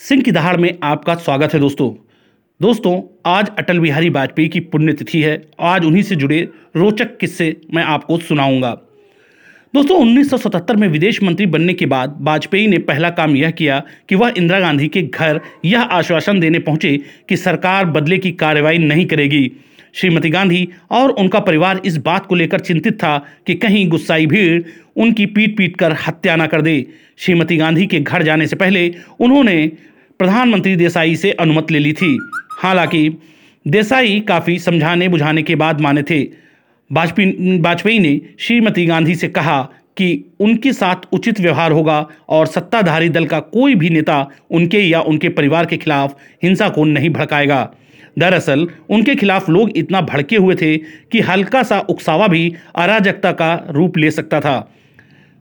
सिंह की दहाड़ में आपका स्वागत है दोस्तों। दोस्तों, आज अटल बिहारी वाजपेयी की पुण्यतिथि है। आज उन्हीं से जुड़े रोचक किस्से मैं आपको सुनाऊँगा। दोस्तों 1977 में विदेश मंत्री बनने के बाद वाजपेयी ने पहला काम यह किया कि वह इंदिरा गांधी के घर यह आश्वासन देने पहुँचे कि सरकार बदले की कार्रवाई नहीं करेगी। श्रीमती गांधी और उनका परिवार इस बात को लेकर चिंतित था कि कहीं गुस्साई भीड़ उनकी पीट पीट कर हत्या न कर दे। श्रीमती गांधी के घर जाने से पहले उन्होंने प्रधानमंत्री देसाई से अनुमति ले ली थी। हालाँकि, देसाई काफ़ी समझाने बुझाने के बाद माने थे। वाजपेयी वाजपेयी ने श्रीमती गांधी से कहा कि उनके साथ उचित व्यवहार होगा और सत्ताधारी दल का कोई भी नेता उनके या उनके परिवार के खिलाफ हिंसा को नहीं भड़काएगा। दरअसल, उनके खिलाफ लोग इतना भड़के हुए थे कि हल्का सा उकसावा भी अराजकता का रूप ले सकता था,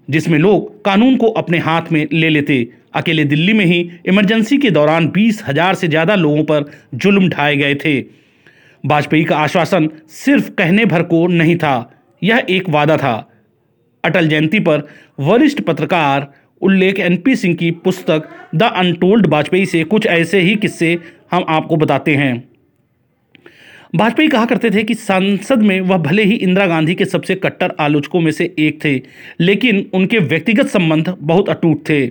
जिसमें लोग कानून को अपने हाथ में ले लेते। अकेले दिल्ली में ही इमरजेंसी के दौरान बीस हज़ार से ज़्यादा लोगों पर जुल्म ढाए गए थे। वाजपेयी का आश्वासन सिर्फ़ कहने भर को नहीं था। यह एक वादा था। अटल जयंती पर वरिष्ठ पत्रकार उल्लेख एनपी सिंह की पुस्तक द अनटोल्ड वाजपेयी से कुछ ऐसे ही किस्से हम आपको बताते हैं। वाजपेयी कहा करते थे कि संसद में वह भले ही इंदिरा गांधी के सबसे कट्टर आलोचकों में से एक थे, लेकिन उनके व्यक्तिगत संबंध बहुत अटूट थे।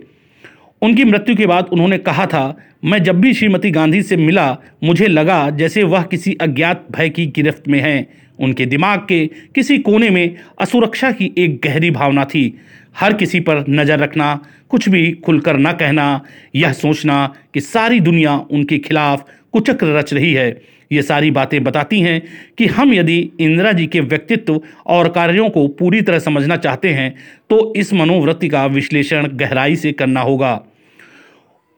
उनकी मृत्यु के बाद उन्होंने कहा था, मैं जब भी श्रीमती गांधी से मिला, मुझे लगा जैसे वह किसी अज्ञात भय की गिरफ्त में हैं। उनके दिमाग के किसी कोने में असुरक्षा की एक गहरी भावना थी। हर किसी पर नज़र रखना, कुछ भी खुलकर न कहना, यह सोचना कि सारी दुनिया उनके खिलाफ कुचक्र रच रही है। ये सारी बातें बताती हैं कि हम यदि इंदिरा जी के व्यक्तित्व और कार्यों को पूरी तरह समझना चाहते हैं तो इस मनोवृत्ति का विश्लेषण गहराई से करना होगा।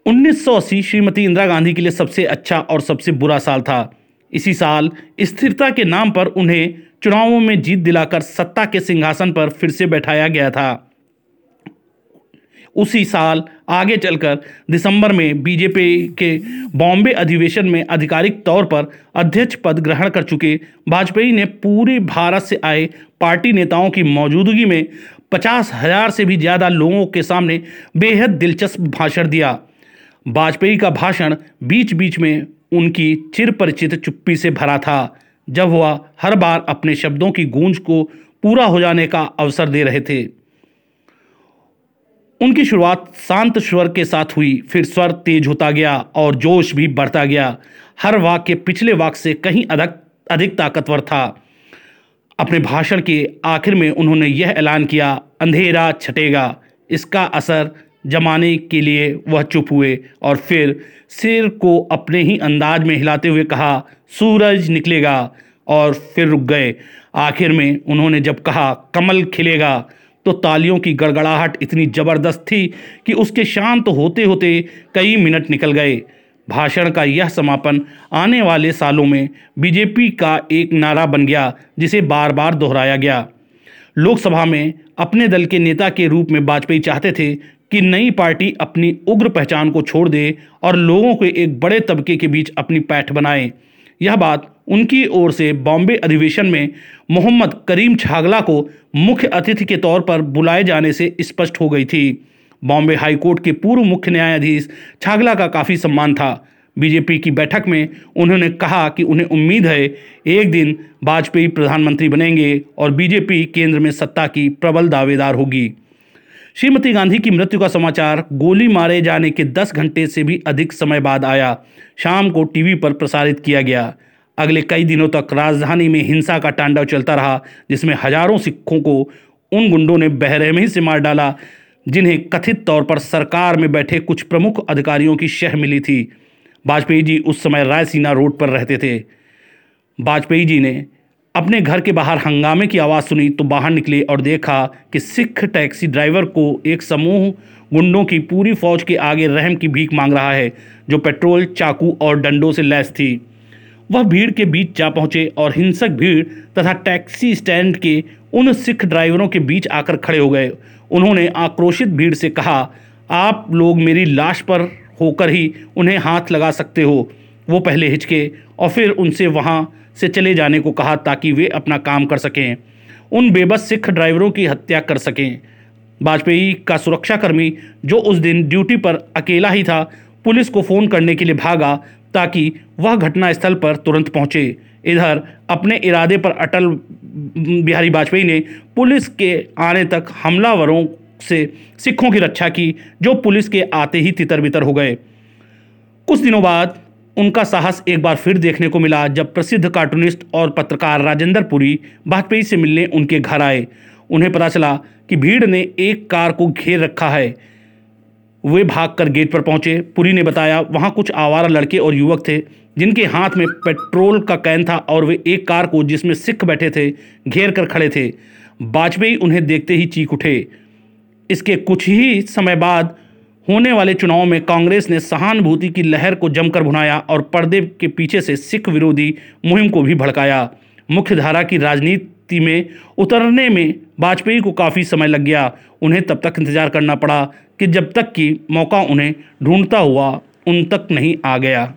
1980 श्रीमती इंदिरा गांधी के लिए सबसे अच्छा और सबसे बुरा साल था। इसी साल स्थिरता के नाम पर उन्हें चुनावों में जीत दिलाकर सत्ता के सिंहासन पर फिर से बैठाया गया था। उसी साल आगे चलकर दिसंबर में बीजेपी के बॉम्बे अधिवेशन में आधिकारिक तौर पर अध्यक्ष पद ग्रहण कर चुके वाजपेयी ने पूरे भारत से आए पार्टी नेताओं की मौजूदगी में पचास हज़ार से भी ज़्यादा लोगों के सामने बेहद दिलचस्प भाषण दिया। वाजपेयी का भाषण बीच बीच में उनकी चिर परिचित चुप्पी से भरा था। जब वह हर बार अपने शब्दों की गूंज को पूरा हो जाने का अवसर दे रहे थे। उनकी शुरुआत शांत स्वर के साथ हुई, फिर स्वर तेज होता गया और जोश भी बढ़ता गया। हर वाक्य पिछले वाक्य से कहीं अधिक अधिक ताकतवर था। अपने भाषण के आखिर में उन्होंने यह ऐलान किया, अंधेरा छटेगा। इसका असर जमाने के लिए वह चुप हुए। और फिर सिर को अपने ही अंदाज में हिलाते हुए कहा, सूरज निकलेगा। और फिर रुक गए। आखिर में उन्होंने जब कहा, कमल खिलेगा। तो तालियों की गड़गड़ाहट इतनी ज़बरदस्त थी कि उसके शांत होते होते कई मिनट निकल गए। भाषण का यह समापन आने वाले सालों में बीजेपी का एक नारा बन गया, जिसे बार बार दोहराया गया। लोकसभा में अपने दल के नेता के रूप में वाजपेयी चाहते थे कि नई पार्टी अपनी उग्र पहचान को छोड़ दे और लोगों के एक बड़े तबके के बीच अपनी पैठ बनाए। यह बात उनकी ओर से बॉम्बे अधिवेशन में मोहम्मद करीम छागला को मुख्य अतिथि के तौर पर बुलाए जाने से स्पष्ट हो गई थी। बॉम्बे हाईकोर्ट के पूर्व मुख्य न्यायाधीश छागला का काफ़ी सम्मान था। बीजेपी की बैठक में उन्होंने कहा कि उन्हें उम्मीद है, एक दिन वाजपेयी प्रधानमंत्री बनेंगे और बीजेपी केंद्र में सत्ता की प्रबल दावेदार होगी। श्रीमती गांधी की मृत्यु का समाचार गोली मारे जाने के 10 घंटे से भी अधिक समय बाद आया। शाम को टीवी पर प्रसारित किया गया। अगले कई दिनों तक राजधानी में हिंसा का तांडव चलता रहा, जिसमें हज़ारों सिखों को उन गुंडों ने बहरहमी से मार डाला, जिन्हें कथित तौर पर सरकार में बैठे कुछ प्रमुख अधिकारियों की शह मिली थी। वाजपेयी जी उस समय रायसीना रोड पर रहते थे। वाजपेयी जी ने अपने घर के बाहर हंगामे की आवाज़ सुनी तो बाहर निकले और देखा कि सिख टैक्सी ड्राइवर को एक समूह गुंडों की पूरी फौज के आगे रहम की भीख मांग रहा है, जो पेट्रोल, चाकू और डंडों से लैस थी। वह भीड़ के बीच जा पहुँचे और हिंसक भीड़ तथा टैक्सी स्टैंड के उन सिख ड्राइवरों के बीच आकर खड़े हो गए। उन्होंने आक्रोशित भीड़ से कहा, आप लोग मेरी लाश पर होकर ही उन्हें हाथ लगा सकते हो। वो पहले हिचके और फिर उनसे वहाँ से चले जाने को कहा ताकि वे अपना काम कर सकें, उन बेबस सिख ड्राइवरों की हत्या कर सकें। वाजपेयी का सुरक्षाकर्मी, जो उस दिन ड्यूटी पर अकेला ही था, पुलिस को फ़ोन करने के लिए भागा ताकि वह घटनास्थल पर तुरंत पहुँचे। इधर, अपने इरादे पर अटल बिहारी वाजपेयी ने पुलिस के आने तक हमलावरों से सिखों की रक्षा की, जो पुलिस के आते ही तितर बितर हो गए। कुछ दिनों बाद, उनका साहस एक बार फिर देखने को मिला, जब प्रसिद्ध कार्टूनिस्ट और पत्रकार राजेंद्र पुरी वाजपेयी से मिलने उनके घर आए। उन्हें पता चला कि भीड़ ने एक कार को घेर रखा है। वे भागकर गेट पर पहुँचे। पुरी ने बताया, वहाँ कुछ आवारा लड़के और युवक थे, जिनके हाथ में पेट्रोल का कैन था और वे एक कार को, जिसमें सिख बैठे थे, घेर कर खड़े थे। वाजपेयी उन्हें देखते ही चीख उठे। इसके कुछ ही समय बाद होने वाले चुनाव में कांग्रेस ने सहानुभूति की लहर को जमकर भुनाया और पर्दे के पीछे से सिख विरोधी मुहिम को भी भड़काया। मुख्यधारा की राजनीति में उतरने में वाजपेयी को काफ़ी समय लग गया। उन्हें तब तक इंतज़ार करना पड़ा कि जब तक कि मौका उन्हें ढूंढता हुआ उन तक नहीं आ गया।